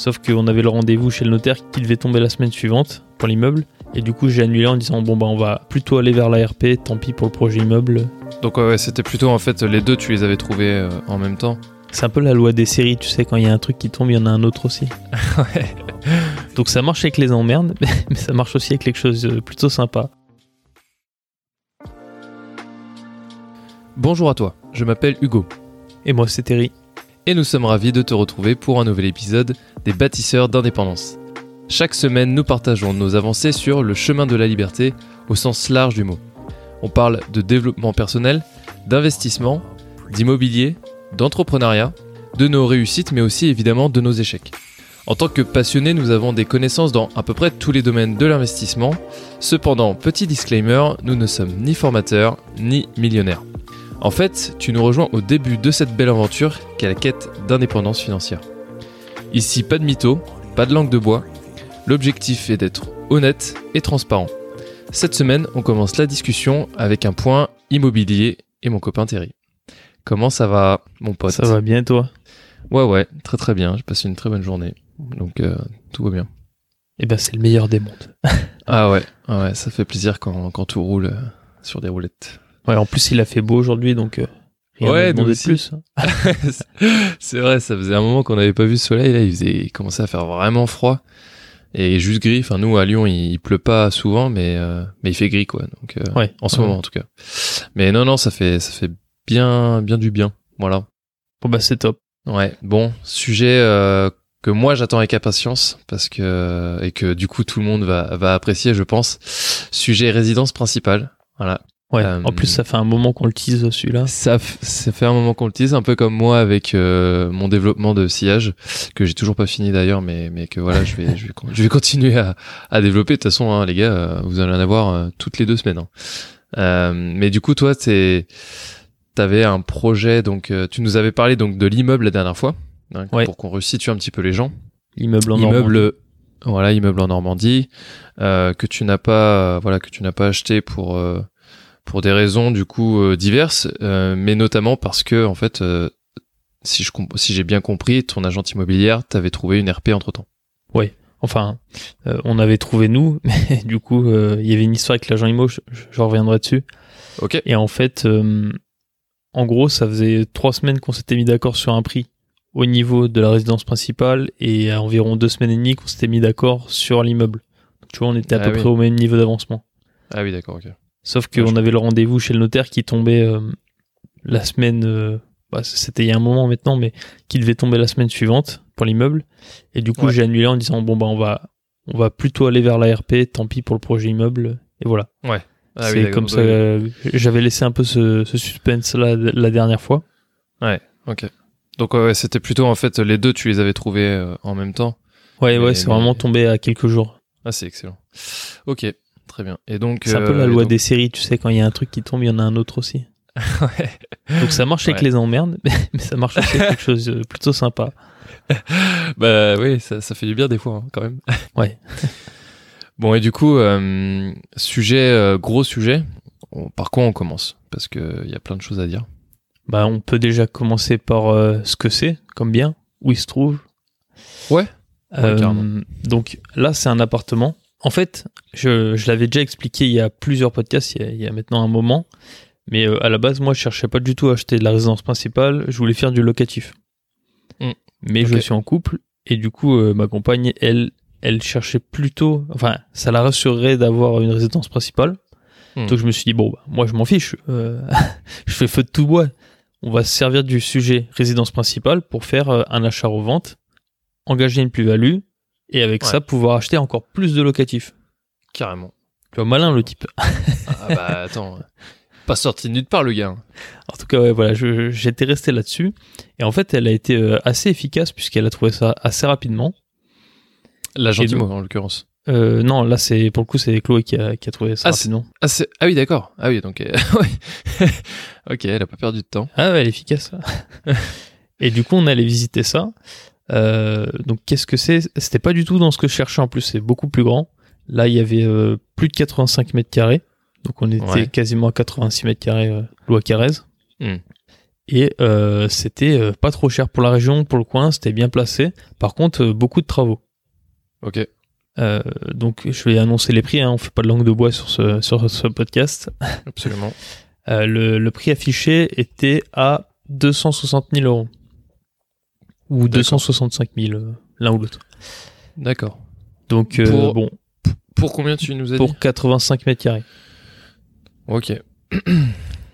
Sauf qu'on avait le rendez-vous chez le notaire qui devait tomber la semaine suivante pour l'immeuble. Et du coup, j'ai annulé en disant bon bah on va plutôt aller vers l'ARP, tant pis pour le projet immeuble. Donc ouais, ouais, c'était plutôt en fait les deux, tu les avais trouvés euh, en même temps. C'est un peu la loi des séries, tu sais, quand il y a un truc qui tombe, il y en a un autre aussi. ouais. Donc ça marche avec les emmerdes, mais ça marche aussi avec quelque chose de plutôt sympa. Bonjour à toi, je m'appelle Hugo. Et moi, c'est Terry. Et nous sommes ravis de te retrouver pour un nouvel épisode des bâtisseurs d'indépendance. Chaque semaine, nous partageons nos avancées sur le chemin de la liberté au sens large du mot. On parle de développement personnel, d'investissement, d'immobilier, d'entrepreneuriat, de nos réussites mais aussi évidemment de nos échecs. En tant que passionnés, nous avons des connaissances dans à peu près tous les domaines de l'investissement. Cependant, petit disclaimer, nous ne sommes ni formateurs ni millionnaires. En fait, tu nous rejoins au début de cette belle aventure qu'est la quête d'indépendance financière. Ici, pas de mytho, pas de langue de bois. L'objectif est d'être honnête et transparent. Cette semaine, on commence la discussion avec un point immobilier et mon copain Terry. Comment ça va, mon pote Ça va bien, toi? Ouais, ouais, très très bien. J'ai passé une très bonne journée. Donc, euh, tout va bien. Eh ben, c'est le meilleur des mondes. ah ouais, ah ouais, ça fait plaisir quand, quand tout roule euh, sur des roulettes. Ouais, en plus, il a fait beau aujourd'hui, donc euh, rien Ouais, aussi. plus. hein. c'est vrai, ça faisait un moment qu'on n'avait pas vu ce soleil. Là, il, faisait, il commençait à faire vraiment froid et juste gris. Enfin, nous à Lyon, il, il pleut pas souvent, mais euh, mais il fait gris quoi. Donc euh, Ouais, en ce ouais. moment en tout cas. Mais non, non, ça fait ça fait bien bien du bien. Voilà. Bon, bah, c'est top. Ouais. Bon, sujet euh, que moi j'attends avec impatience parce que et que du coup tout le monde va va apprécier, je pense. Sujet résidence principale. Voilà. Ouais. Euh, En plus, ça fait un moment qu'on le tease celui-là. Ça, ça fait un moment qu'on le tease, un peu comme moi avec euh, mon développement de sillage, que j'ai toujours pas fini d'ailleurs, mais, mais que voilà, je vais, je vais, je vais continuer à, à développer. De toute façon, hein, les gars, euh, vous allez en avoir euh, toutes les deux semaines. hein. Euh, mais du coup, toi, t'es, t'avais un projet, donc euh, tu nous avais parlé donc de l'immeuble la dernière fois, hein, Ouais. pour qu'on resitue un petit peu les gens. L'immeuble en immeuble, Normandie. voilà, immeuble en Normandie, euh, que tu n'as pas, euh, voilà, que tu n'as pas acheté pour euh, pour des raisons du coup euh, diverses, euh, mais notamment parce que en fait, euh, si je si j'ai bien compris, ton agente immobilière t'avait trouvé une RP entre temps. Enfin, euh, on avait trouvé nous, mais du coup, euh, il y avait une histoire avec l'agent IMO, je, reviendrai dessus. Ok. Et en fait, euh, en gros, ça faisait trois semaines qu'on s'était mis d'accord sur un prix au niveau de la résidence principale et à environ deux semaines et demie qu'on s'était mis d'accord sur l'immeuble. Tu vois, on était à Ah peu oui. près au même niveau d'avancement. Ah oui, d'accord. Ok. Sauf Ouais, qu'on je- avait le rendez-vous chez le notaire qui tombait euh, la semaine, euh, bah, c'était il y a un moment maintenant, mais qui devait tomber la semaine suivante pour l'immeuble. Et du coup, Ouais. j'ai annulé en disant bon bah on va, on va plutôt aller vers l'ARP, tant pis pour le projet immeuble. Et voilà. Ah oui, C'est comme ça. euh, J'avais laissé un peu ce, ce suspense là la dernière fois. Ok. Donc ouais, ouais, c'était plutôt en fait les deux, tu les avais trouvés en même temps. Ouais, Mais- ouais, c'est vraiment tombé à quelques jours. Ah, c'est excellent. Ok, très bien. Et donc C'est un peu euh, la loi donc- des séries, tu sais, quand il y a un truc qui tombe, il y en a un autre aussi. Ouais. Donc ça marche avec Ouais. les emmerdes, mais ça marche aussi avec quelque chose de plutôt sympa. Bah oui, ça, ça fait du bien des fois, hein, quand même. Ouais. Bon, et du coup, euh, sujet, euh, gros sujet. On- par quoi on commence? Parce que il y a plein de choses à dire. Bah, on peut déjà commencer par euh, ce que c'est, comme bien, où il se trouve. Ouais. Euh, donc là, c'est un appartement. En fait, je, je l'avais déjà expliqué il y a plusieurs podcasts, il y a, il y a maintenant un moment. Mais euh, à la base, moi, je cherchais pas du tout à acheter de la résidence principale. Je voulais faire du locatif. Mm. Mais je suis en couple et du coup, euh, ma compagne, elle, elle cherchait plutôt. Enfin, ça la rassurerait d'avoir une résidence principale. Mm. Donc je me suis dit bon, bah, moi, je m'en fiche. Euh, je fais feu de tout bois. On va se servir du sujet résidence principale pour faire un achat-revente, engager une plus-value et avec Ouais. ça pouvoir acheter encore plus de locatifs. Carrément. Tu vois, malin le type. Ah bah attends, pas sorti de nulle part le gars. En tout cas, ouais, voilà, j'étais resté là-dessus. Et en fait, elle a été euh, assez efficace puisqu'elle a trouvé ça assez rapidement. La donc- en l'occurrence. Euh, non, là, c'est pour le coup, c'est Chloé qui a, qui a trouvé ça Ah, c'est- rapidement. Ah, c'est- ah oui, d'accord. Ah oui, donc euh, ok, elle a pas perdu de temps. Ah ouais, elle est efficace. et du coup, on allait visiter ça. Euh, donc, qu'est-ce que c'est? C'était pas du tout dans ce que je cherchais en plus, c'est beaucoup plus grand. Là, il y avait euh, plus de 85 mètres carrés. Donc, on était Ouais. quasiment à 86 mètres carrés, euh, loi Carrez. Hmm. Et euh, c'était euh, pas trop cher pour la région, pour le coin, c'était bien placé. Par contre, euh, beaucoup de travaux. Ok. Donc je vais annoncer les prix, hein, on fait pas de langue de bois sur ce, sur ce podcast. Absolument. Le, le prix affiché était à 260 000 euros. Ou 265 000, euh, l'un ou l'autre. D'accord. Donc euh, Pour- bon, Pour combien tu nous as dit pour 85 mètres carrés. Ok.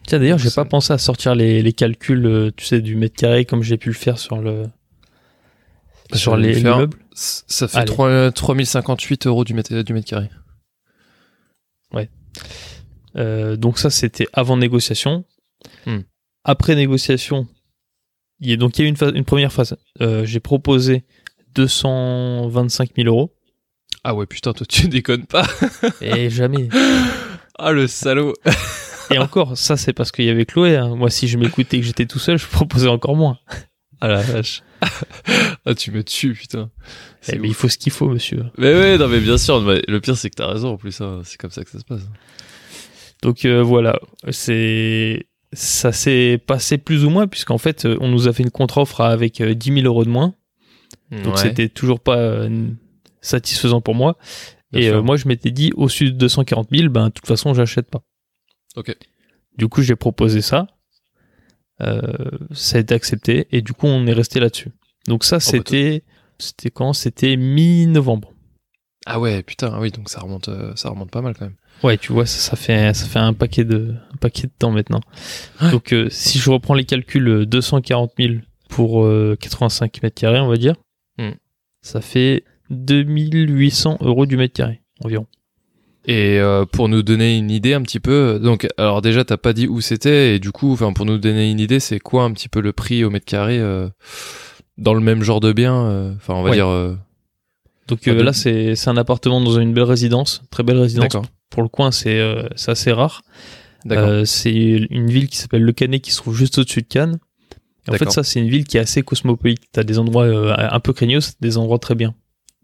Tiens d'ailleurs, j'ai pas pensé à sortir les, les calculs, euh, tu sais, du mètre carré comme j'ai pu le faire sur le sur les. C- Ça fait Allez. 3, 3058 euros du mètre, du mètre carré. Euh, donc ça, c'était avant négociation. Hmm. Après négociation, il y a donc il y a eu une, phase- une première phase. Euh, j'ai proposé 225 000 euros Ah ouais, putain, toi tu déconnes pas. et jamais. Ah le salaud. Et encore, ça c'est parce qu'il y avait Chloé. hein. Moi, si je m'écoutais et que j'étais tout seul, je proposais encore moins. Ah la vache. ah tu me tues, putain. Eh, mais il faut ce qu'il faut, monsieur. Mais ouais, non mais bien sûr, le pire c'est que t'as raison en plus, hein. c'est comme ça que ça se passe. Donc euh, voilà, c'est ça s'est passé plus ou moins puisqu'en fait, euh, on nous a fait une contre-offre avec euh, 10 000 euros de moins. Donc Ouais, c'était toujours pas euh, satisfaisant pour moi. bien Et euh, moi, je m'étais dit, au-dessus de 240 000, ben, de toute façon, j'achète pas. Ok. Du coup, j'ai proposé ça. Euh, ça a été accepté. Et du coup, on est resté là-dessus. Donc ça, bah, c'était, c'était quand? C'était mi-novembre. Ah ouais, putain, ah oui, donc ça remonte, euh, ça remonte pas mal quand même. Ouais, tu vois, ça, ça fait, ça fait un paquet de, un paquet de temps maintenant. Ouais. Donc, euh, si je reprends les calculs, euh, 240 000 pour euh, 85 mètres carrés, on va dire, Hmm. ça fait 2800 euros du mètre carré, environ. Et euh, pour nous donner une idée un petit peu, donc alors déjà t'as pas dit où c'était et du coup, enfin pour nous donner une idée, c'est quoi un petit peu le prix au mètre carré euh, dans le même genre de bien, euh, enfin on va Ouais. dire. euh, Donc euh, là, c'est c'est un appartement dans une belle résidence, très belle résidence. Pour le coin, c'est euh, assez rare. Euh, c'est une ville qui s'appelle Le Canet qui se trouve juste au-dessus de Cannes. Et en fait, ça, c'est une ville qui est assez cosmopolite. T'as des endroits euh, un peu craignos, des endroits très bien.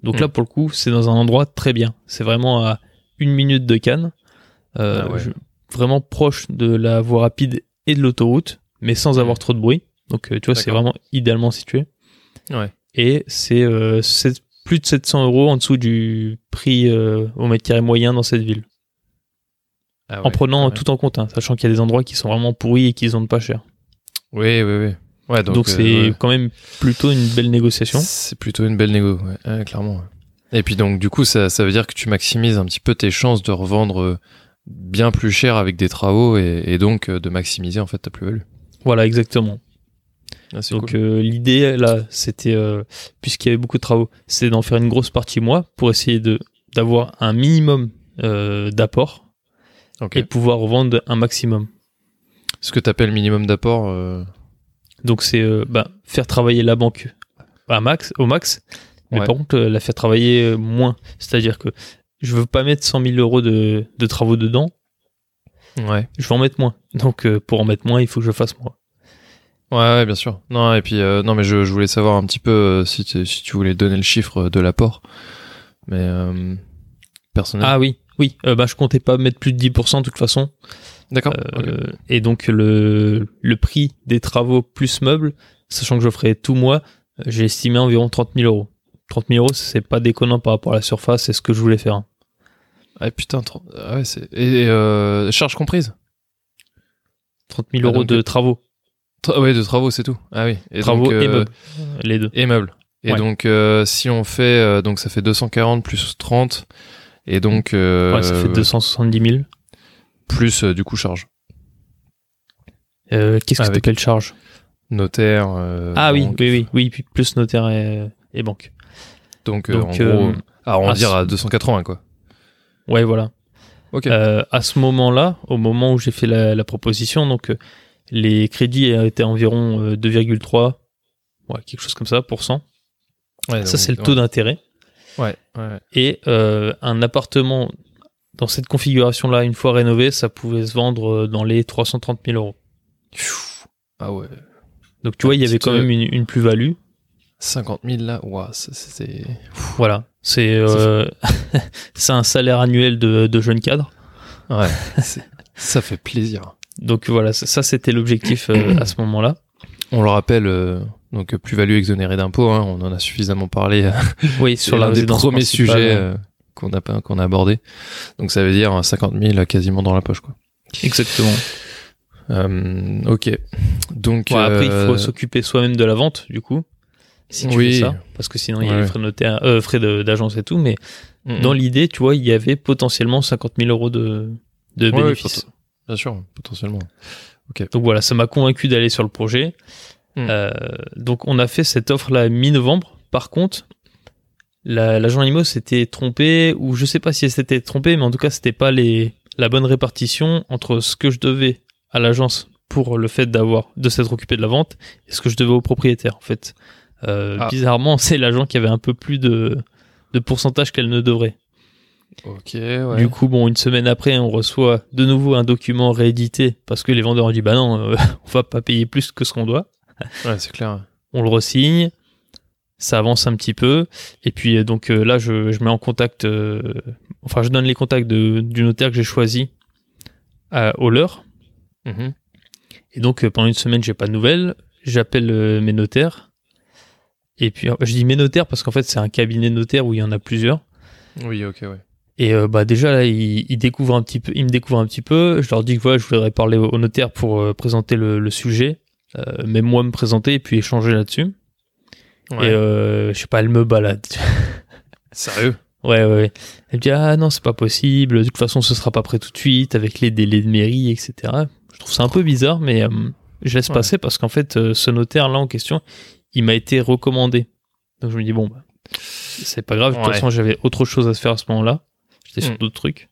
Donc Hmm. là, pour le coup, c'est dans un endroit très bien. C'est vraiment à une minute de Cannes. Euh, Ah ouais. je- vraiment proche de la voie rapide et de l'autoroute, mais sans avoir trop de bruit. Donc, tu vois, c'est Hmm. Vraiment idéalement situé. Ouais. Et c'est euh, plus de 700 euros en dessous du prix euh, au mètre carré moyen dans cette ville. Ah en prenant tout en compte, hein, sachant qu'il y a des endroits qui sont vraiment pourris et qui vendent pas cher. Oui, oui, oui. Ouais, donc euh, c'est quand même plutôt une belle négociation. C'est plutôt une belle négo, ouais, clairement. Et puis donc du coup, ça, ça veut dire que tu maximises un petit peu tes chances de revendre euh, bien plus cher avec des travaux et, et donc euh, de maximiser en fait ta plus-value. Voilà, exactement. Ah, c'est Donc cool. euh, l'idée là, c'était euh, puisqu'il y avait beaucoup de travaux, c'était d'en faire une grosse partie moi pour essayer de d'avoir un minimum euh, d'apport Et de pouvoir revendre un maximum. Ce que tu appelles minimum d'apport, euh, Donc c'est euh, bah, faire travailler la banque à max, au max, mais Ouais. par contre euh, la faire travailler moins. C'est-à-dire que je veux pas mettre 100 000 euros de, de travaux dedans, ouais. je vais en mettre moins. Donc euh, pour en mettre moins, il faut que je fasse moi. Ouais, ouais, bien sûr. Non, et puis euh, non, mais je, je voulais savoir un petit peu euh, si, tu- si tu voulais donner le chiffre de l'apport, mais euh, personnellement. Ah oui, oui. Euh, bah je comptais pas mettre plus de 10% de toute façon. d'accord. Euh. Et donc le, le prix des travaux plus meubles, sachant que je ferai tout moi, euh, j'ai estimé environ 30 000 euros. 30 000 euros, c'est pas déconnant par rapport à la surface, c'est ce que je voulais faire. hein. Ah putain, ah ouais, c'est et euh, charge comprise? 30 000 Ah, euros donc, de travaux. Tra- ouais, de travaux, c'est tout. Ah oui. Et travaux donc, et meubles. Les deux. Et meubles. Et Ouais. donc, si on fait, donc ça fait 240 plus 30, et donc euh, Ouais, ça fait 270 000. plus euh, du coup charge. Euh, Qu'est-ce que Avec- t'appelles charge? Notaire. euh, Ah oui, banque. oui, oui, oui, puis plus notaire et, et banque. Donc, euh, Donc, en gros, arrondir ah, à 280 quoi. Ouais, voilà. Ok. Euh, à ce moment-là, au moment où j'ai fait la, la proposition, donc euh, les crédits étaient environ euh, 2,3, ouais, quelque chose comme ça, pour cent. Ouais, Ça, c'est le taux d'intérêt. Ouais. ouais. Et euh, un appartement dans cette configuration-là, une fois rénové, ça pouvait se vendre euh, dans les 330 000 euros. Ah ouais. Donc tu vois, il y avait quand même une, une plus-value. 50 000 là, ça, c'est. Voilà, c'est euh, un salaire annuel de, de jeune cadre. Ouais. ça fait plaisir. Donc voilà, ça, ça, c'était l'objectif euh, à ce moment-là. on le rappelle, euh, donc plus-value exonérée d'impôts, hein, on en a suffisamment parlé Oui, sur l'un des premiers sujets euh, qu'on a, qu'on a abordé. Donc ça veut dire 50 000 quasiment dans la poche. Quoi. Exactement. Euh, ok. Donc Ouais, après, il euh, faut s'occuper soi-même de la vente, du coup. Si tu Oui. fais ça. Parce que sinon, il y a Ouais. les frais, de notaire, euh, frais d'agence et tout. Mais dans l'idée, tu vois, il y avait potentiellement 50 000 euros de, de Ouais, bénéfices. bien sûr, potentiellement. Donc voilà, ça m'a convaincu d'aller sur le projet. Hmm. Euh, donc on a fait cette offre-là mi-novembre. Par contre, la- l'agent IMO s'était trompé, ou je sais pas si elle s'était trompée, mais en tout cas, c'était pas les, la bonne répartition entre ce que je devais à l'agence pour le fait d'avoir de s'être occupé de la vente et ce que je devais au propriétaire. En fait, Euh, Ah. bizarrement, c'est l'agent qui avait un peu plus de, de pourcentage qu'elle ne devrait. Ok, ouais. Du coup, bon, une semaine après, on reçoit de nouveau un document réédité parce que les vendeurs ont dit bah non, euh, on va pas payer plus que ce qu'on doit. Ouais, c'est clair. On le resigne, ça avance un petit peu, et puis euh, donc euh, là, je, je mets en contact, euh, enfin, je donne les contacts de, du notaire que j'ai choisi à, au leur. Mhm. Et donc pendant une semaine, j'ai pas de nouvelles. J'appelle mes notaires. Et puis je dis mes notaires parce qu'en fait c'est un cabinet de notaires où il y en a plusieurs. Oui, ok, ouais. Et euh, bah déjà là, ils, ils découvrent un petit peu, ils me découvrent un petit peu. Je leur dis que voilà, je voudrais parler au, notaire pour euh, présenter le, le sujet, même moi me présenter et puis échanger là-dessus. Ouais. Et euh, je sais pas, elle me balade. Sérieux? Ouais, ouais, ouais. Elle me dit ah non c'est pas possible. De toute façon ce sera pas prêt tout de suite avec les délais de mairie, etc. Je trouve ça un peu bizarre, mais euh, je laisse Ouais. passer parce qu'en fait euh, ce notaire là en question, il m'a été recommandé. Donc je me dis bon bah c'est pas grave. De toute façon j'avais autre chose à se faire à ce moment-là. J'étais sur Mm. d'autres trucs.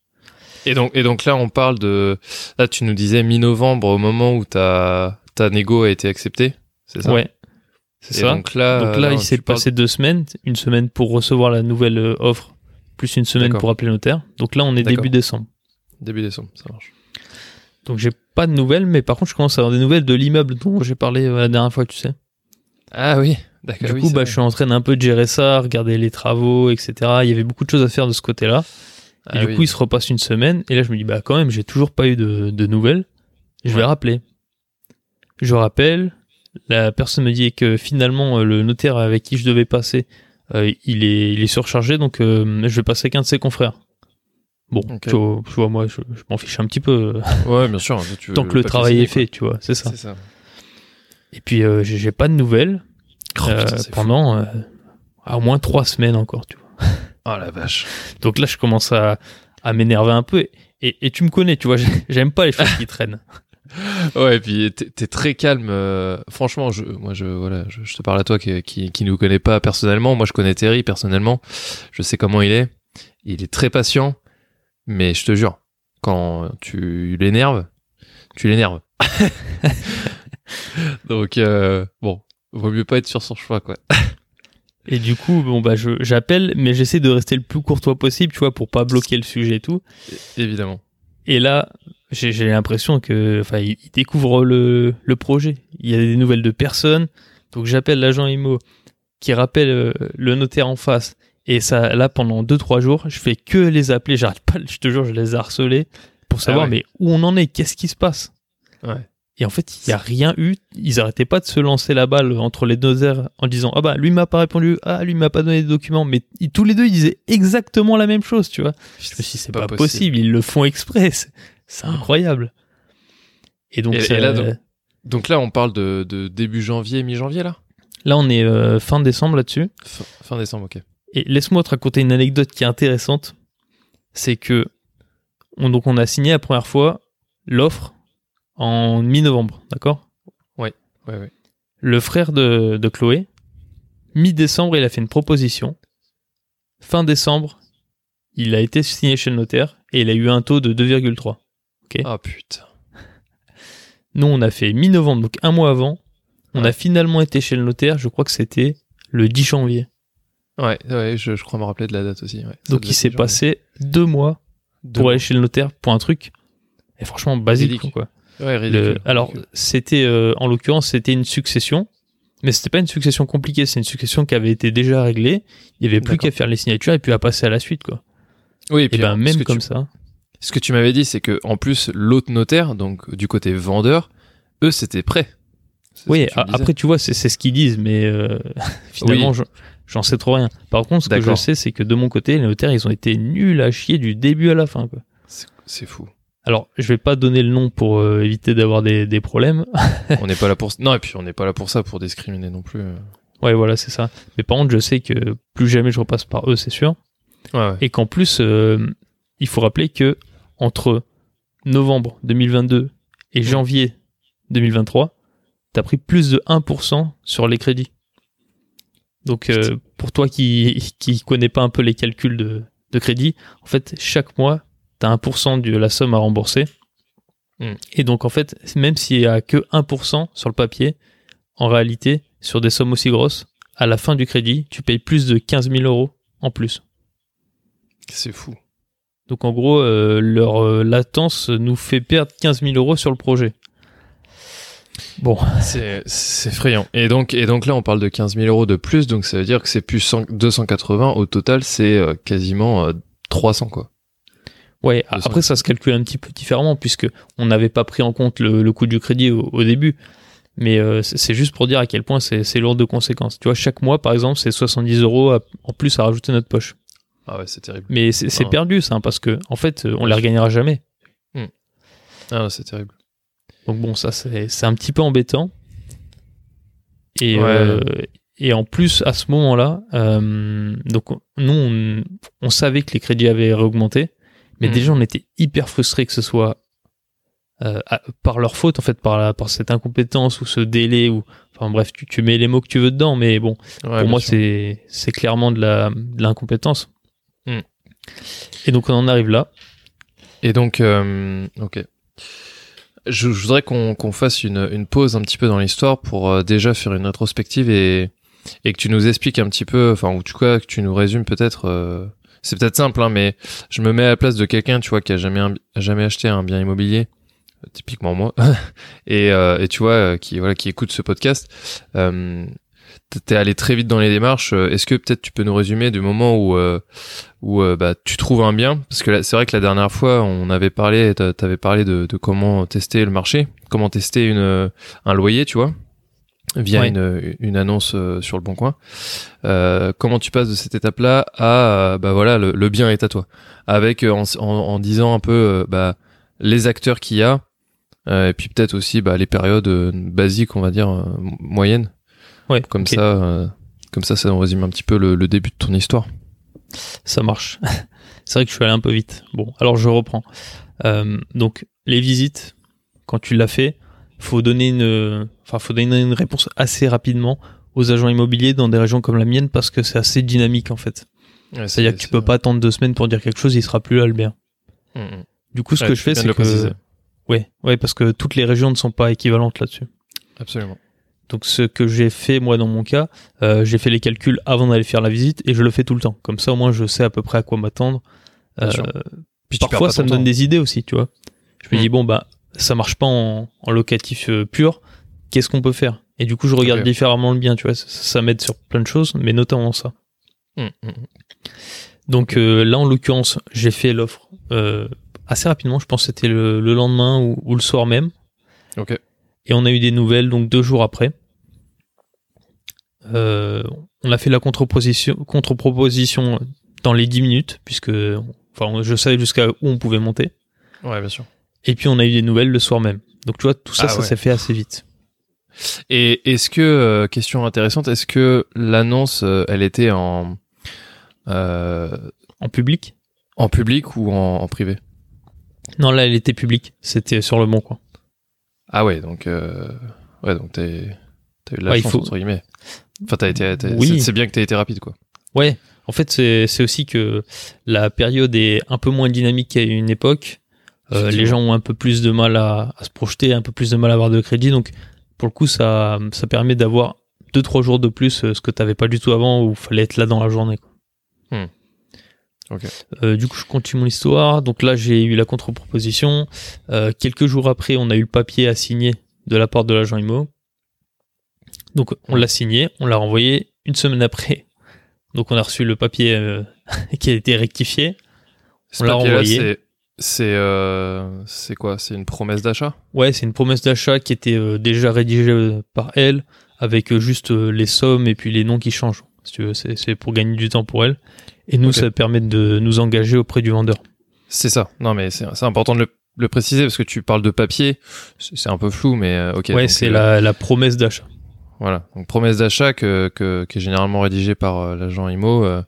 Et donc, et donc là, on parle de. Là, tu nous disais mi-novembre, au moment où ta, ta négo a été acceptée. C'est ça? Ouais, c'est ça. Donc là, Donc là, là, il s'est parles- passé deux semaines, une semaine pour recevoir la nouvelle euh, offre, plus une semaine pour appeler le notaire. Donc là, on est début décembre. Début décembre, ça marche. Donc j'ai pas de nouvelles, mais par contre, je commence à avoir des nouvelles de l'immeuble dont j'ai parlé euh, la dernière fois, tu sais. Ah oui, d'accord. Du oui, coup, bah, je suis en train d'un peu de gérer ça, regarder les travaux, etc. Il y avait beaucoup de choses à faire de ce côté-là. Et Ah du oui. coup, il se repasse une semaine, et là, je me dis, bah quand même, j'ai toujours pas eu de, de nouvelles. Je vais rappeler. Je rappelle, la personne me dit que finalement, euh, le notaire avec qui je devais passer, euh, il, est, il est surchargé, donc euh, je vais passer avec un de ses confrères. Bon, tu, vois, tu vois, moi, je, je m'en fiche un petit peu, Ouais, bien sûr. tu tant que le travail est fait, tu vois, c'est ça. Et puis, euh, j'ai pas de nouvelles Oh, putain, pendant euh, à au moins trois semaines encore, tu vois. Oh la vache. Donc là, je commence à, à m'énerver un peu. Et, et tu me connais, tu vois, j'ai- j'aime pas les choses qui traînent. Ouais, et puis t'es très calme. euh, franchement, je, moi, je, voilà, je, je te parle à toi qui, qui, qui nous connaît pas personnellement. Moi, je connais Terry personnellement. Je sais comment il est. Il est très patient, mais je te jure, quand tu l'énerves, tu l'énerves. Donc, euh, bon, vaut mieux pas être sur son choix, quoi. Et du coup, bon, bah, j'appelle, mais j'essaie de rester le plus courtois possible, tu vois, pour pas bloquer le sujet et tout. Évidemment. Et là, j'ai l'impression que, enfin, il, il découvre le, le projet. Il y a des nouvelles de personnes. Donc j'appelle l'agent IMO qui rappelle euh, le notaire en face. Et ça, là, pendant deux trois jours, je fais que les appeler. J'arrête pas, je te jure, je les ai harcelés pour savoir, ouais. mais où on en est, qu'est-ce qui se passe? Ouais. Et en fait, il y a rien eu. Ils arrêtaient pas de se lancer la balle entre les deux airs en disant ah bah lui m'a pas répondu, ah lui m'a pas donné de documents. Mais ils- tous les deux ils disaient exactement la même chose, tu vois. Je me suis c'est pas, possible. ils le font exprès, c'est c'est incroyable. Et donc, Et- et ça- là, donc- Donc là, on parle de, de début janvier, mi-janvier, là? Là, on est euh, fin décembre là-dessus. fin, fin décembre, ok. Et laisse-moi te raconter une anecdote qui est intéressante. C'est que, on, donc, on a signé la première fois l'offre en mi-novembre, d'accord? Ouais, ouais. Le frère de, de Chloé, mi-décembre, il a fait une proposition. Fin décembre, il a été signé chez le notaire et il a eu un taux de 2,3. Ah putain. Nous, on a fait mi-novembre, donc un mois avant. On Ouais. a finalement été chez le notaire, je crois que c'était le 10 janvier. Ouais, ouais, je, je crois me rappeler de la date aussi. ouais. Donc il s'est passé deux mois Deux pour aller chez le notaire pour un truc. Et franchement, basique. Quoi. Ouais, Le- ridicule. alors, c'était, euh, en l'occurrence, c'était une succession. Mais c'était pas une succession compliquée, c'est une succession qui avait été déjà réglée. Il y avait plus qu'à faire les signatures et puis à passer à la suite, quoi. oui, et Et puis ben, même comme tu, ça. Ce que tu m'avais dit, c'est que en plus, l'autre notaire, donc du côté vendeur, eux, c'était prêt. Oui, tu après tu vois, c'est ce qu'ils disent, mais euh, finalement, Oui. je- j'en sais trop rien. Par contre, ce que je sais, c'est que de mon côté, les notaires, ils ont été nuls à chier du début à la fin. Quoi. C'est fou. Alors, je vais pas donner le nom pour euh, éviter d'avoir des, des problèmes. on n'est pas là pour non et puis on n'est pas là pour ça pour discriminer non plus. euh. ouais, voilà, c'est ça. Mais par contre, je sais que plus jamais je repasse par eux, c'est sûr. Ouais, ouais. Et qu'en plus, euh, il faut rappeler que entre novembre 2022 et janvier 2023, t'as pris plus de 1% sur les crédits. Donc, euh, pour toi qui qui connais pas un peu les calculs de, de crédit, en fait, chaque mois, t'as 1% de la somme à rembourser. Hmm. Et donc, en fait, même s'il y a que 1% sur le papier, en réalité, sur des sommes aussi grosses, à la fin du crédit, tu payes plus de 15 000 euros en plus. C'est fou. Donc en gros, euh, leur euh, latence nous fait perdre 15 000 euros sur le projet. Bon, C'est effrayant. Et donc, et donc là, on parle de 15 000 euros de plus, donc ça veut dire que c'est plus 100 280. Au total, c'est euh, quasiment euh, 300, quoi. Ouais. Après, ça se calcule un petit peu différemment puisque on n'avait pas pris en compte le, le coût du crédit au, au début. Mais euh, c'est juste pour dire à quel point c'est lourd de conséquences. Tu vois, chaque mois, par exemple, c'est 70 euros en plus à rajouter à notre poche. Ah ouais, c'est terrible. Mais c'est Ah. perdu, ça, hein, parce que en fait, on les regagnera jamais. Ah, c'est terrible. Donc bon, ça c'est c'est un petit peu embêtant. Et, Ouais. euh, et en plus, à ce moment-là, euh, donc nous, on, on savait que les crédits avaient augmenté, mais Mhm. déjà on était hyper frustrés que ce soit euh, à- par leur faute, en fait, par, la, par cette incompétence ou ce délai, ou enfin bref, tu, tu mets les mots que tu veux dedans, mais bon, Ouais, pour moi c'est c'est clairement de l'incompétence. Mhm. Et donc on en arrive là. Et donc, euh, ok. Je, je voudrais qu'on qu'on fasse une, une pause un petit peu dans l'histoire pour euh, déjà faire une rétrospective et, et que tu nous expliques un petit peu, enfin, ou tu quoi, que tu nous résumes peut-être. C'est peut-être simple, hein, mais je me mets à la place de quelqu'un, tu vois, qui a jamais, jamais acheté un bien immobilier, typiquement moi, et, euh, tu vois, euh, qui voilà, qui écoute ce podcast. Euh, T'es allé très vite dans les démarches. euh, Est-ce que peut-être tu peux nous résumer du moment où où bah, tu trouves un bien? Parce que c'est vrai que la dernière fois, on avait parlé, t'a- t'avais parlé de, de comment tester le marché, comment tester une un loyer, tu vois, via une, une annonce euh, sur le bon coin. Euh, comment tu passes de cette étape-là à euh, bah voilà le, le bien est à toi, avec euh, en, en, en disant un peu bah les acteurs qu'il y a. euh, et puis peut-être aussi bah, les périodes basiques, on va dire moyennes. Ouais, Comme ça, euh, comme ça, ça résume un petit peu le, le début de ton histoire. Ça marche. c'est vrai que je suis allé un peu vite. Bon, alors je reprends. Euh, donc, les visites, quand tu l'as fait, faut donner une, enfin, faut donner une réponse assez rapidement aux agents immobiliers dans des régions comme la mienne parce que c'est assez dynamique en fait. C'est-à-dire que tu peux pas attendre deux semaines pour dire quelque chose, il sera plus là le bien. Mm, mm. Du coup, ce Ouais, que je fais, c'est le que, préciser. ouais, ouais, parce que toutes les régions ne sont pas équivalentes là-dessus. Absolument. Donc ce que j'ai fait moi dans mon cas, euh, j'ai fait les calculs avant d'aller faire la visite et je le fais tout le temps. Comme ça au moins je sais à peu près à quoi m'attendre. Euh. Puis parfois ça me donne temps. des idées aussi, tu vois. Je me Mm. dis bon bah ça marche pas en, en locatif euh, pur, qu'est-ce qu'on peut faire? Et du coup je regarde différemment le bien, tu vois. Ça, ça m'aide sur plein de choses, mais notamment ça. Mm, mm, mm. Donc euh, là en l'occurrence j'ai fait l'offre euh, assez rapidement, je pense que c'était le, le lendemain ou, ou le soir même. Ok. Et on a eu des nouvelles donc deux jours après. Euh, on a fait la contre-proposition, contre-proposition dans les 10 minutes, puisque enfin, je savais jusqu'à où on pouvait monter. Ouais, bien sûr. Et puis on a eu des nouvelles le soir même. Donc tu vois, tout ça, Ah ça ouais. s'est fait assez vite. Et est-ce que euh, question intéressante, est-ce que l'annonce, euh, elle était en euh, En public? en public ou en, en privé? Non, là, elle était publique. C'était sur le bon coin. Ah ouais, donc ouais, donc t'es- t'as eu de la Ouais, chance faut- entre guillemets. Enfin, t'as été, t'as- Oui. c'est- bien que t'aies été rapide, quoi. Ouais, en fait, c'est c'est aussi que la période est un peu moins dynamique qu'à une époque. Euh, les gens ont un peu plus de mal à, à se projeter, un peu plus de mal à avoir de crédit. Donc, pour le coup, ça, ça permet d'avoir deux trois jours de plus, euh, ce que t'avais pas du tout avant, où il fallait être là dans la journée. quoi. Hmm. Ok. Euh, du coup, je continue mon histoire. Donc là, j'ai eu la contre-proposition. Euh, quelques jours après, on a eu le papier à signer de la part de l'agent IMO. Donc, on l'a signé, on l'a renvoyé une semaine après. Donc, on a reçu le papier euh, qui a été rectifié. Ce On l'a renvoyé. C'est- euh, c'est quoi? C'est une promesse d'achat? Ouais, c'est une promesse d'achat qui était euh, déjà rédigée euh, par elle, avec euh, juste les sommes et puis les noms qui changent. Si tu veux, c'est pour gagner du temps pour elle. Et nous, ça permet de nous engager auprès du vendeur. C'est ça. Non, mais c'est important de le, le préciser parce que tu parles de papier. C'est un peu flou, mais ok. ouais, c'est la, la promesse d'achat. Voilà. Donc promesse d'achat que, que qui est généralement rédigée par l'agent IMO euh,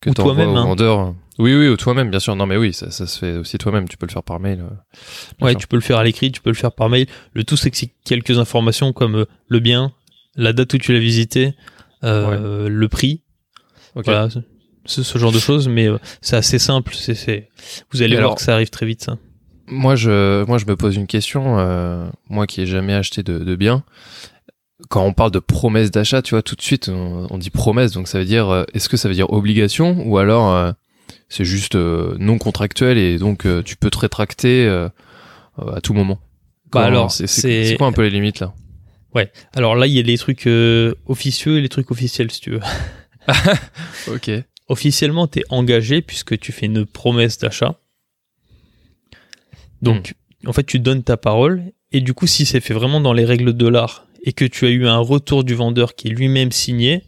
que t'envoies toi-même, au hein. vendeur. Oui, oui, ou toi-même, bien sûr. Non, mais oui, ça, ça se fait aussi toi-même. Tu peux le faire par mail. euh, bien Ouais, sûr. tu peux le faire à l'écrit, tu peux le faire par mail. Le tout, c'est que c'est quelques informations comme euh, le bien, la date où tu l'as visité, euh, le prix, voilà, ce, ce genre de choses. Mais euh, c'est assez simple. C'est. Vous allez voir alors- que ça arrive très vite. Ça. Moi, je, moi, je me pose une question. moi, qui ai jamais acheté de, de biens, quand on parle de promesse d'achat, tu vois, tout de suite, on, on dit promesse, donc ça veut dire, euh, est-ce que ça veut dire obligation ou alors euh, c'est juste euh, non contractuel et donc euh, tu peux te rétracter euh, à tout moment. Bah Comment- alors, c'est, c'est, c'est- c'est quoi un peu les limites là? Alors là, il y a les trucs euh, officieux et les trucs officiels, si tu veux. Ok. Officiellement, tu es engagé puisque tu fais une promesse d'achat. Donc, en fait, tu donnes ta parole. Et du coup, si c'est fait vraiment dans les règles de l'art et que tu as eu un retour du vendeur qui est lui-même signé,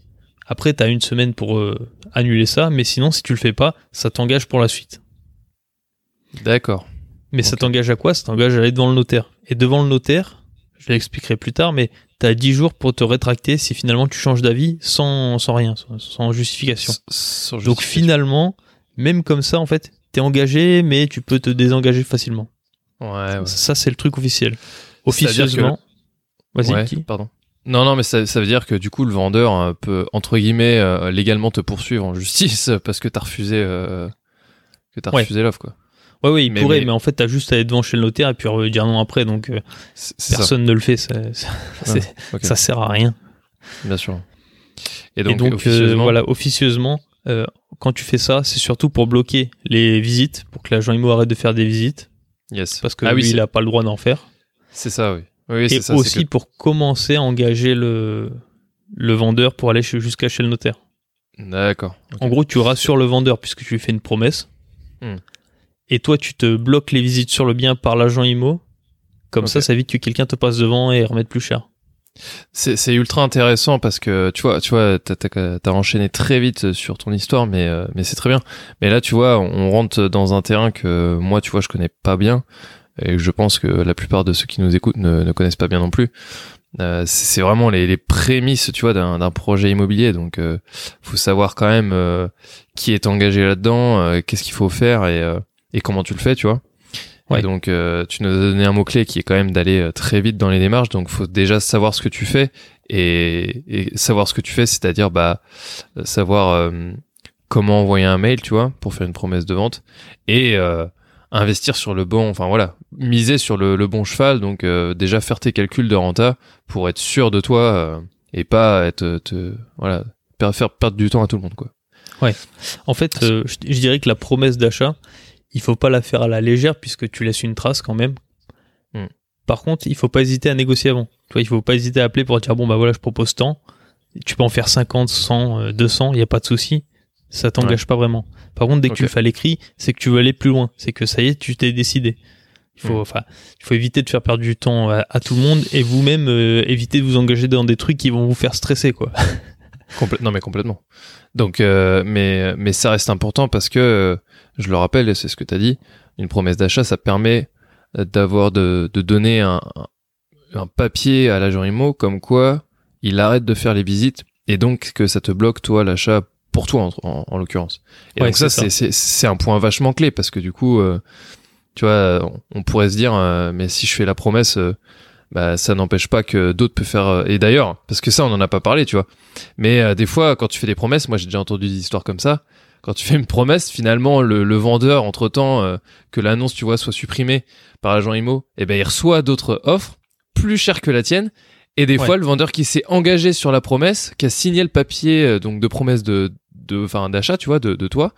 après, tu as une semaine pour euh, annuler ça. Mais sinon, si tu le fais pas, ça t'engage pour la suite. D'accord. Mais ça t'engage à quoi? Ça t'engage à aller devant le notaire. Et devant le notaire, je l'expliquerai plus tard, mais tu as 10 jours pour te rétracter si finalement tu changes d'avis sans, sans rien, sans, sans justification. Donc finalement, même comme ça, en fait, t'es engagé, mais tu peux te désengager facilement. Ouais, ouais. Ça, c'est le truc officiel. Officieusement. Vas-y, Ouais, pardon. Non, non, mais ça, ça veut dire que du coup, le vendeur euh, peut, entre guillemets, euh, légalement te poursuivre en justice parce que t'as refusé, euh, que t'as Ouais. refusé l'offre, quoi. Ouais, ouais, il Mais- pourrait, mais- mais... en fait, t'as juste à aller devant chez le notaire et puis dire non après, donc euh, ça. personne ne le fait. Ça, Ok, ça sert à rien. bien sûr. Et Et donc, euh, officieusement, voilà, officieusement, euh, quand tu fais ça, c'est surtout pour bloquer les visites, pour que l'agent IMO arrête de faire des visites, yes. parce que ah lui, oui, il c'est- a pas le droit d'en faire. c'est ça, oui. Oui, et c'est ça. aussi que- pour commencer à engager le, le vendeur pour aller jusqu'à chez le notaire. D'accord. En gros, tu rassures le vendeur puisque tu lui fais une promesse. Hmm. Et toi, tu te bloques les visites sur le bien par l'agent IMO. Comme ça, ça évite que quelqu'un te passe devant et remette plus cher. C'est ultra intéressant parce que tu vois, tu vois, t'as t'as enchaîné très vite sur ton histoire, mais euh, mais c'est très bien. Mais là, tu vois, on rentre dans un terrain que moi, tu vois, je connais pas bien et je pense que la plupart de ceux qui nous écoutent ne, ne connaissent pas bien non plus. Euh, c'est vraiment les, les prémices, tu vois, d'un projet immobilier. Donc, euh, faut savoir quand même euh, qui est engagé là-dedans, euh, qu'est-ce qu'il faut faire et euh, et comment tu le fais, tu vois. Ouais. Et donc, euh, tu nous as donné un mot-clé qui est quand même d'aller très vite dans les démarches. Donc, faut déjà savoir ce que tu fais et, et savoir ce que tu fais, c'est-à-dire bah savoir euh, comment envoyer un mail, tu vois, pour faire une promesse de vente et euh, investir sur le bon, enfin voilà, miser sur le, le bon cheval. Donc, euh, déjà faire tes calculs de renta pour être sûr de toi euh, et pas être te, voilà per- faire perdre du temps à tout le monde, quoi. En fait, euh, je, je dirais que la promesse d'achat, il faut pas la faire à la légère puisque tu laisses une trace quand même. Hmm. Par contre, il faut pas hésiter à négocier avant. Tu vois, il faut pas hésiter à appeler pour dire bon bah voilà, je propose tant. Tu peux en faire 50, 100, euh, 200, il y a pas de souci. Ça t'engage pas vraiment. Par contre, dès que tu fais l'écrit, c'est que tu veux aller plus loin. C'est que ça y est, tu t'es décidé. Il faut, Hmm. enfin, il faut éviter de faire perdre du temps à, à tout le monde et vous-même euh, éviter de vous engager dans des trucs qui vont vous faire stresser, quoi. Non mais complètement. Donc euh, mais mais ça reste important parce que euh, je le rappelle et c'est ce que tu as dit, une promesse d'achat ça permet d'avoir de, de donner un, un- un papier à l'agent IMO comme quoi il arrête de faire les visites et donc que ça te bloque toi l'achat pour toi en, en, en l'occurrence. Et Ouais, donc ça c'est un point vachement clé parce que du coup euh, tu vois on, on pourrait se dire euh, mais si je fais la promesse euh, bah ça n'empêche pas que d'autres peuvent faire et d'ailleurs parce que ça on en a pas parlé tu vois mais des fois, quand tu fais des promesses, moi j'ai déjà entendu des histoires comme ça. Quand tu fais une promesse, finalement, le, le vendeur, entre temps que l'annonce, tu vois, soit supprimée par l'agent IMO, eh ben il reçoit d'autres offres plus chères que la tienne. Et des Ouais. fois, le vendeur qui s'est engagé sur la promesse, qui a signé le papier donc de promesse de, de, enfin d'achat, tu vois, de, de toi,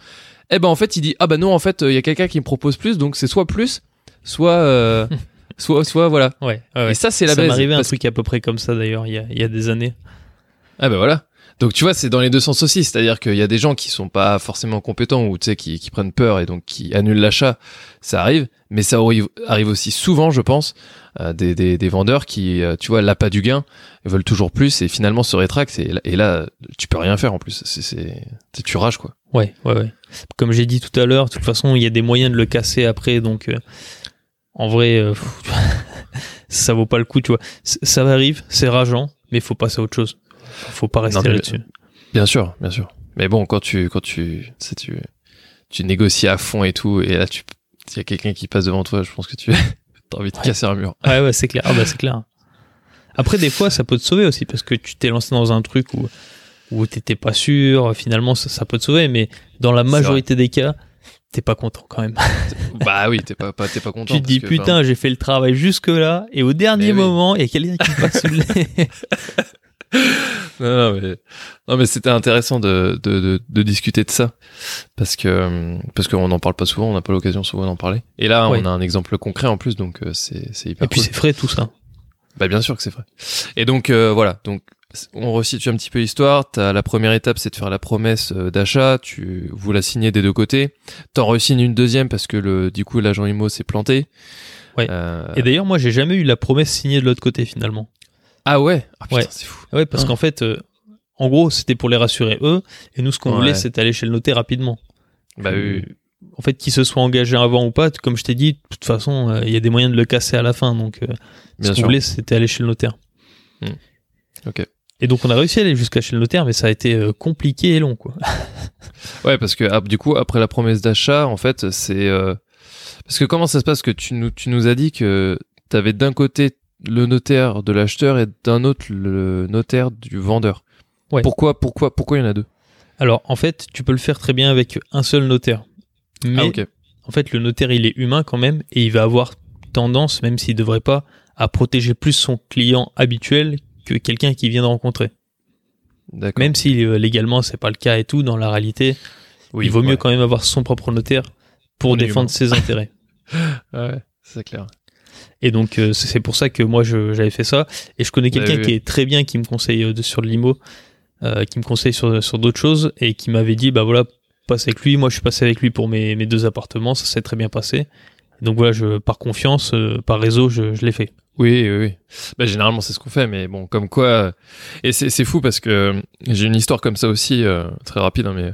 eh ben en fait il dit ah bah non en fait il y a quelqu'un qui me propose plus, donc c'est soit plus, soit euh, soit soit voilà. Ouais. ouais, ouais. Et ça c'est la ça baise. m'arrivait un parce truc à peu près comme ça d'ailleurs il y a, il y a des années. Ah ben voilà. Donc tu vois, c'est dans les deux sens aussi, c'est-à-dire qu'il y a des gens qui sont pas forcément compétents ou tu sais qui, prennent peur et donc qui annulent l'achat, ça arrive, mais ça arrive, aussi souvent, je pense, euh, des, des, vendeurs qui, euh, tu vois, l'appât du gain, veulent toujours plus et finalement se rétractent et, là- tu peux rien faire en plus. C'est, tu rages quoi. Ouais, ouais, ouais. Comme j'ai dit tout à l'heure, de toute façon, il y a des moyens de le casser après, donc euh, en vrai, euh, ça vaut pas le coup, tu vois. Ça arrive, c'est rageant, mais faut passer à autre chose. Faut pas rester là-dessus. Bien sûr, bien sûr. Mais bon, quand tu, quand tu, tu sais, tu, tu négocies à fond et tout, et là, tu, s'il y a quelqu'un qui passe devant toi, je pense que tu as envie de Ouais. casser un mur. Ouais, ouais, c'est clair. Ah bah c'est clair. Après, des fois, ça peut te sauver aussi parce que tu t'es lancé dans un truc où où t'étais pas sûr. Finalement, ça, ça peut te sauver, mais dans la majorité des cas, t'es pas content quand même. bah oui, t'es pas, pas, pas content. tu te dis que, putain, j'ai fait le travail jusque là, et au dernier Mais moment, il y a quelqu'un qui passe sous le. Non, non, mais, non, mais c'était intéressant de, de, de, de discuter de ça. Parce que, parce qu'on n'en parle pas souvent, on n'a pas l'occasion souvent d'en parler. Et là, Ouais. on a un exemple concret en plus, donc euh, c'est, c'est hyper Et puis cool. c'est frais tout ça. Bah, bien sûr que c'est vrai. Et donc, euh, voilà. Donc, on resitue un petit peu l'histoire. T'as la première étape, c'est de faire la promesse euh, d'achat. Tu, vous la signez des deux côtés. T'en resignes une deuxième parce que le, du coup, l'agent IMO s'est planté. Ouais. Euh, Et d'ailleurs, moi, j'ai jamais eu la promesse signée de l'autre côté finalement. Ah ouais? Ah putain, Ouais. c'est fou. Ouais, parce Ah. qu'en fait, euh, en gros, c'était pour les rassurer eux, et nous, ce qu'on Ouais. voulait, c'était aller chez le notaire rapidement. Bah oui. En fait, qu'il se soit engagé avant ou pas, comme je t'ai dit, de toute façon, euh, il y a des moyens de le casser à la fin. Donc, euh, Bien ce qu'on voulait, c'était aller chez le notaire. Hmm. Ok. Et donc, on a réussi à aller jusqu'à chez le notaire, mais ça a été euh, compliqué et long, quoi. Ouais, parce que ah, du coup, après la promesse d'achat, en fait, c'est euh, parce que comment ça se passe que tu nous tu nous as dit que t'avais d'un côté le notaire de l'acheteur et d'un autre le notaire du vendeur. Ouais. Pourquoi pourquoi pourquoi il y en a deux? Alors, en fait, tu peux le faire très bien avec un seul notaire. Mais Ah ok. en fait, le notaire, il est humain quand même, et il va avoir tendance, même s'il devrait pas, à protéger plus son client habituel que quelqu'un qui vient de rencontrer. D'accord. Même si euh, légalement, c'est pas le cas et tout, dans la réalité, Oui, il vaut mieux quand même avoir son propre notaire pour On défendre ses intérêts. Ouais, c'est clair. Et donc, euh, c'est pour ça que moi, j'avais fait ça. Et je connais quelqu'un Bah oui, qui est très bien, qui me conseille euh, de- sur le limo, euh, qui me conseille sur, sur d'autres choses, et qui m'avait dit, bah voilà, passe avec lui. Moi, je suis passé avec lui pour mes, mes deux appartements, ça s'est très bien passé. Donc voilà, je, par confiance, euh, par réseau, je, je l'ai fait. Oui, oui, oui. Bah, généralement, c'est ce qu'on fait, mais bon, comme quoi. euh, Et c'est c'est fou parce que euh, j'ai une histoire comme ça aussi, très rapide, hein, mais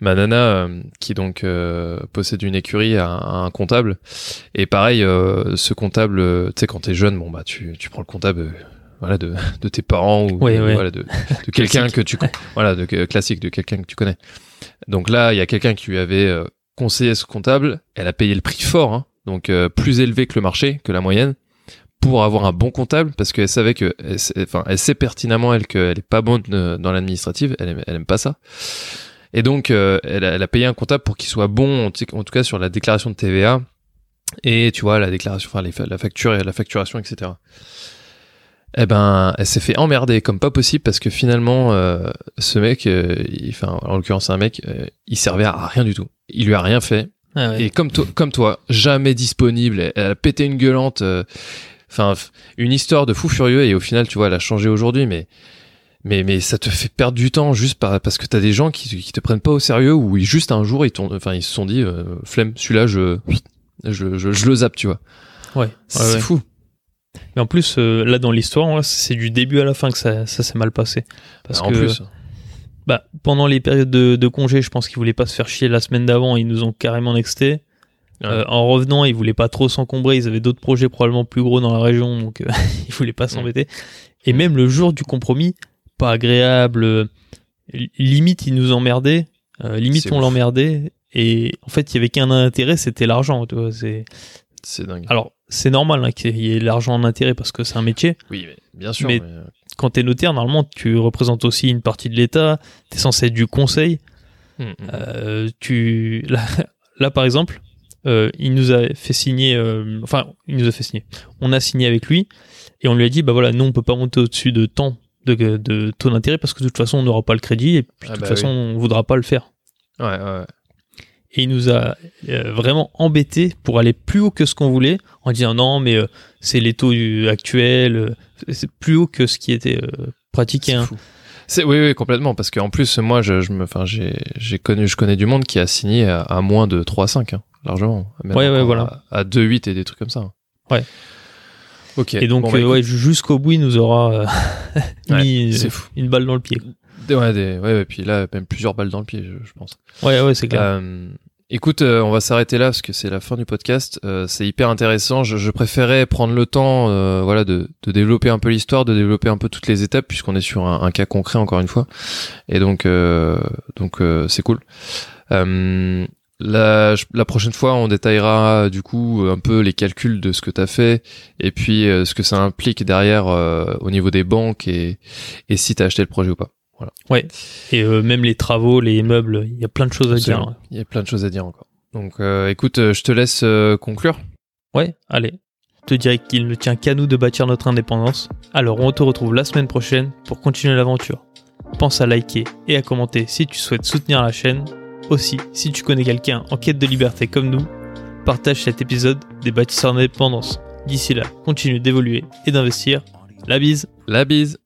ma nana, qui donc possède une écurie, a, un- comptable. Et pareil, ce comptable, tu sais, quand t'es jeune, bon, bah, tu, tu prends le comptable. voilà de, de tes parents ou de- voilà de, de quelqu'un que tu voilà de classique de quelqu'un que tu connais donc là il y a quelqu'un qui lui avait euh, conseillé ce comptable elle a payé le prix fort hein, donc euh, plus élevé que le marché que la moyenne pour avoir un bon comptable parce qu'elle savait que enfin elle sait pertinemment elle qu'elle est pas bonne euh, dans l'administrative elle aime, elle aime pas ça. Et donc euh, elle, a, payé un comptable pour qu'il soit bon en, tout- cas sur la déclaration de TVA et tu vois la déclaration enfin la facture et la facturation etc eh ben elle s'est fait emmerder comme pas possible parce que finalement ce mec enfin en l'occurrence un mec il servait à rien du tout. Il lui a rien fait Ah ouais. et comme toi, comme toi, jamais disponible. Elle, a pété une gueulante. euh, Enfin, une histoire de fou furieux. Et au final, tu vois, elle a changé aujourd'hui, mais mais mais ça te fait perdre du temps juste par, parce que t'as des gens qui qui te prennent pas au sérieux ou ils- juste un jour ils enfin ils se sont dit euh, flemme, celui-là je, je je je le zappe, tu vois. Ouais, C'est ouais, fou. Mais en plus, euh, là, dans l'histoire, ouais, c'est du début à la fin que ça, ça s'est mal passé. Parce en que, plus, bah, pendant les périodes de, de congé, je pense qu'ils voulaient pas se faire chier la semaine d'avant, ils nous ont carrément nexté. Ouais. Euh, en revenant, ils voulaient pas trop s'encombrer, ils avaient d'autres projets probablement plus gros dans la région, donc euh, ils voulaient pas s'embêter. Et même le jour du compromis, pas agréable, euh, li- limite ils nous emmerdaient, euh, limite on l'emmerdait, et en fait il y avait qu'un intérêt, c'était l'argent. tu vois, c'est- c'est dingue. Alors c'est normal hein, qu'il y ait l'argent en intérêt parce que c'est un métier. oui, mais bien sûr. mais- mais, euh, Quand t'es notaire, normalement tu représentes aussi une partie de l'État, t'es censé être du conseil. hum, hum. Euh, tu là, là, par exemple euh, il nous a fait signer euh, enfin il nous a fait signer on a signé avec lui et on lui a dit bah voilà nous on peut pas monter au-dessus de tant de, de taux d'intérêt parce que de toute façon on n'aura pas le crédit et puis Ah de toute bah façon on voudra pas le faire Ouais, ouais, ouais. Et il nous a euh, vraiment embêté pour aller plus haut que ce qu'on voulait en disant non mais euh, c'est les taux euh, actuels c'est plus haut que ce qui était pratiqué C'est hein. C'est oui, oui, complètement, parce qu'en plus, moi, je, je me, enfin, j'ai, j'ai connu, je connais du monde qui a signé à, à moins de 3,5, hein, largement. Ouais, ouais, voilà. À, à 2,8 et des trucs comme ça. Ouais. Ok. Et donc, Bon, bah, euh, ouais, jusqu'au bout, il nous aura euh, mis une balle dans le pied. Ouais, des- ouais, ouais, puis là, même plusieurs balles dans le pied, je, je pense. Ouais, ouais, c'est clair. Euh, écoute, euh, on va s'arrêter là parce que c'est la fin du podcast. Euh, c'est hyper intéressant. Je, je préférais prendre le temps, euh, voilà, de, de développer un peu l'histoire, de développer un peu toutes les étapes, puisqu'on est sur un, un cas concret encore une fois. Et donc, euh, donc euh, c'est cool. Euh, la, la prochaine fois, on détaillera du coup un peu les calculs de ce que tu as fait et puis euh, ce que ça implique derrière euh, au niveau des banques et, et si tu as acheté le projet ou pas. Et euh, même les travaux, les meubles, il y a plein de choses à dire. Absolument. Il y a plein de choses à dire encore. Donc, euh, écoute, euh, je te laisse conclure. Ouais, allez. Je te dirais qu'il ne tient qu'à nous de bâtir notre indépendance. Alors on te retrouve la semaine prochaine pour continuer l'aventure. Pense à liker et à commenter si tu souhaites soutenir la chaîne. Aussi, si tu connais quelqu'un en quête de liberté comme nous, partage cet épisode des bâtisseurs d'indépendance. D'ici là, continue d'évoluer et d'investir. La bise La bise